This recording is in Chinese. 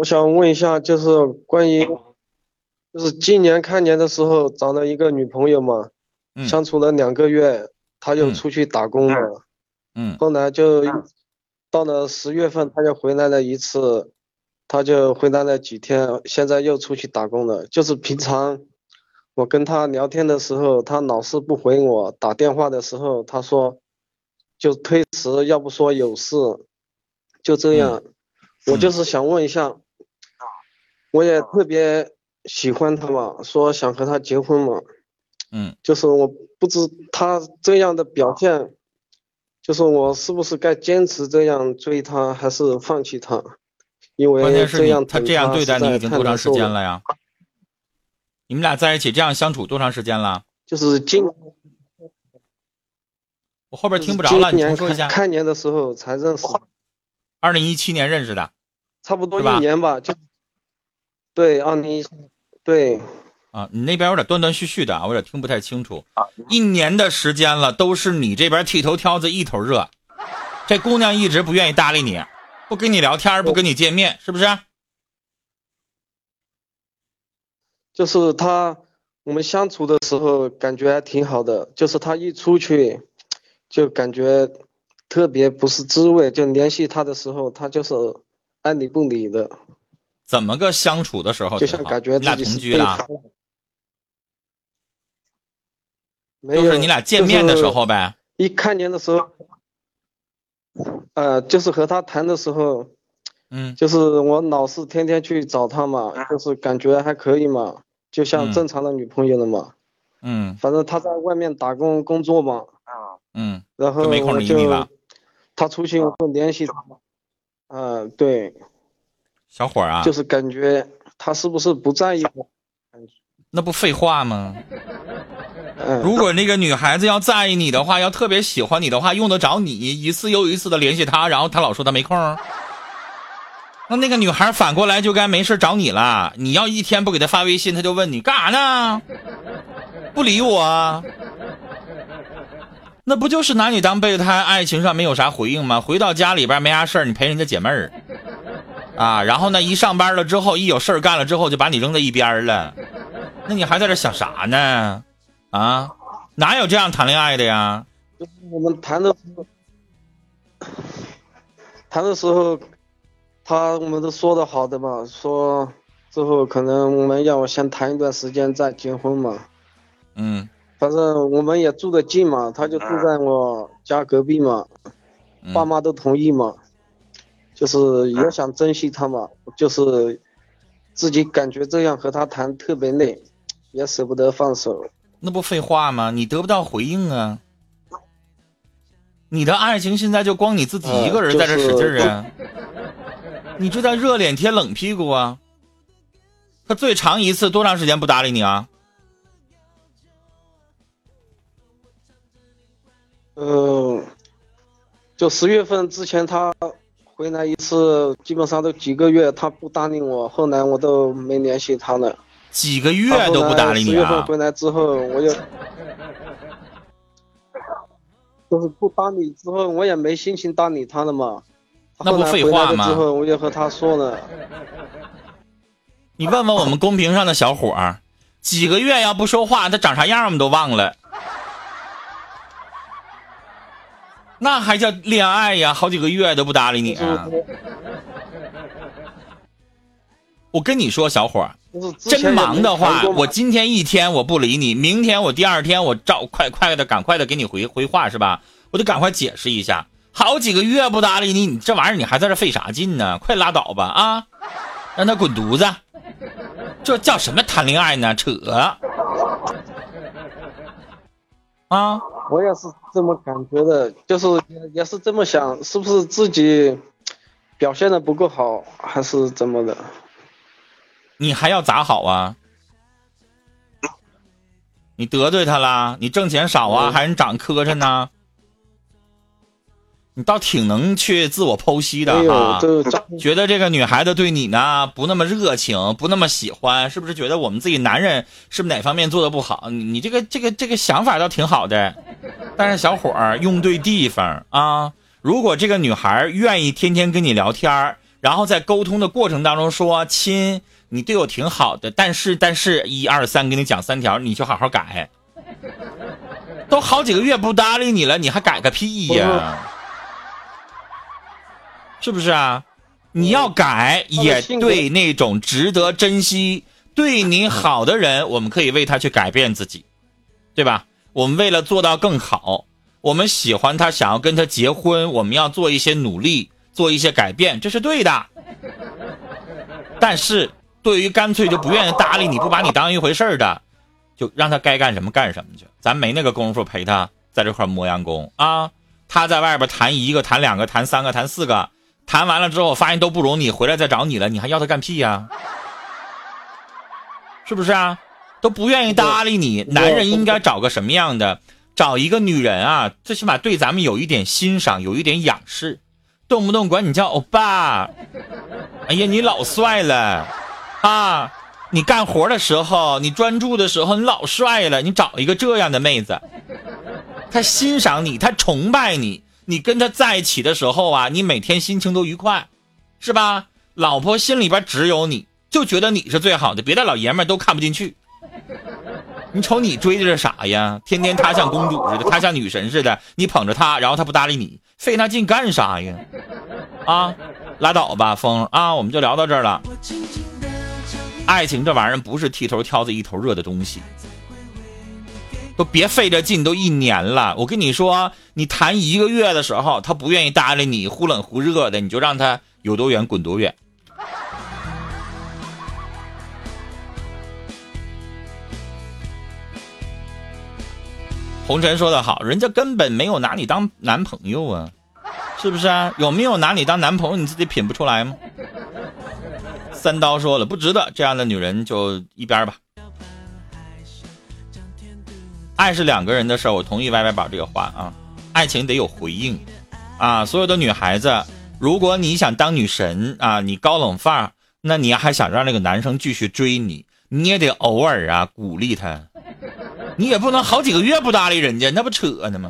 我想问一下，就是关于，就是今年开年的时候找了一个女朋友嘛，嗯。相处了两个月，她就嗯。出去打工了，嗯。后来就到了十月份，她就回来了一次，她就回来了几天，现在又出去打工了。就是平常我跟她聊天的时候，她老是不回我，打电话的时候她说就推迟，要不说有事，就这样。我就是想问一下，我也特别喜欢他嘛，说想和他结婚嘛。嗯，就是我不知他这样的表现，就是我是不是该坚持这样追他，还是放弃他？因为这样他这样对待你已经多长时间了呀？你们俩在一起这样相处多长时间了？就是今我后边听不着了，你重说一下。开开年的时候才认识，二零一七年认识的差不多一年吧，就对，二零一对，啊，你那边有点断断续续的啊，我有点听不太清楚。一年的时间了，都是你这边剃头挑子一头热，这姑娘一直不愿意搭理你，不跟你聊天，不跟你见面，是不是？就是她，我们相处的时候感觉还挺好的，就是她一出去，就感觉特别不是滋味，就联系她的时候，她就是爱理不理的，怎么个相处的时候就？像感觉你俩同居了就是你俩见面的时候呗。一看见的时候，呃，就是和他谈的时候，嗯。就是我老是天天去找他嘛，就是感觉还可以嘛，就像嗯。正常的女朋友了嘛。嗯。反正他在外面打工工作嘛，嗯，然后就没空我就理你了。他出去我会联系他，嗯、对，小伙儿啊，就是感觉他是不是不在意我？那不废话吗？嗯，如果那个女孩子要在意你的话，要特别喜欢你的话，用得着你一次又一次的联系她，然后她老说她没空。那那个女孩反过来就该没事找你了。你要一天不给她发微信，她就问你干啥呢？不理我，那不就是拿你当备胎？爱情上没有啥回应吗？回到家里边没啥事儿，你陪人家解闷儿啊。然后呢，一上班了之后，一有事儿干了之后，就把你扔在一边儿了。那你还在这想啥呢？啊，哪有这样谈恋爱的呀？就是我们谈的时候，谈的时候，他我们都说的好的嘛，说之后可能我们要我先谈一段时间再结婚嘛。嗯反正我们也住得近嘛，他就住在我家隔壁嘛，嗯爸妈都同意嘛，就是也想珍惜他嘛，就是自己感觉这样和他谈特别累，也舍不得放手。那不废话吗？你得不到回应啊！你的爱情现在就光你自己一个人在这使劲儿啊！你就在热脸贴冷屁股啊！他最长一次多长时间不搭理你啊？嗯，就十月份之前他回来一次，基本上都几个月他不搭理我，后来我都没联系他了。几个月都不搭理你十月份啊？回来之后，我就 就是不搭理之后，我也没心情搭理他了嘛。那不废话吗了之后，我就和他说了，你问问我们公屏上的小伙儿，几个月要不说话，他长啥样我们都忘了。那还叫恋爱呀？好几个月都不搭理你啊！我跟你说，小伙儿，真忙的话我今天一天我不理你，明天我第二天我照快快的赶快的给你回回话是吧？我得赶快解释一下。好几个月不搭理你，你这玩意儿你还在这费啥劲呢？快拉倒吧啊！让他滚犊子！这叫什么谈恋爱呢？扯！啊，我也是这么感觉的，就是也也是这么想，是不是自己表现的不够好，还是怎么的？你还要咋好啊？你得罪他啦？你挣钱少啊，嗯还是你长磕碜呢？你倒挺能去自我剖析的哈，，就 觉得这个女孩子对你呢不那么热情，不那么喜欢，是不是觉得我们自己男人是不是哪方面做的不好？你你这个这个这个想法倒挺好的，但是小伙儿用对地方啊。如果这个女孩愿意天天跟你聊天儿然后在沟通的过程当中说：“亲，你对我挺好的，但是但是，一二三，给你讲三条，你就好好改。都好几个月不搭理你了，你还改个屁呀？是不是啊？你要改，也对那种值得珍惜、对你好的人，我们可以为他去改变自己，对吧？我们为了做到更好，我们喜欢他，想要跟他结婚，我们要做一些努力。”做一些改变，这是对的。但是，对于干脆就不愿意搭理你不把你当一回事的，就让他该干什么干什么去。咱没那个功夫陪他在这块磨洋工啊。他在外边谈一个、谈两个、谈三个、谈四个，谈完了之后发现都不如你，回来再找你了，你还要他干屁呀？是不是啊？都不愿意搭理你，男人应该找个什么样的？找一个女人啊，最起码对咱们有一点欣赏，有一点仰视。动不动管你叫欧巴，哎呀，你老帅了，啊，你干活的时候，你专注的时候，你老帅了。你找一个这样的妹子，她欣赏你，她崇拜你，你跟她在一起的时候啊，你每天心情都愉快，是吧？老婆心里边只有你，就觉得你是最好的，别的老爷们都看不进去。你瞅你追的是啥呀？天天她像公主似的，她像女神似的，你捧着她，然后她不搭理你。费那劲干啥呀？啊，拉倒吧，风啊，我们就聊到这儿了。爱情这玩意儿不是剃头挑子一头热的东西，都别费这劲，都一年了。我跟你说，你谈一个月的时候，他不愿意搭理你，忽冷忽热的，你就让他有多远滚多远。红尘说的好，人家根本没有拿你当男朋友啊，是不是啊？有没有拿你当男朋友，你自己品不出来吗？三刀说了，不值得，这样的女人就一边吧。爱是两个人的事儿，我同意歪歪宝这个话啊。爱情得有回应啊！所有的女孩子，如果你想当女神啊，你高冷范儿，那你还想让那个男生继续追你，你也得偶尔啊鼓励他。你也不能好几个月不搭理人家，那不扯呢吗？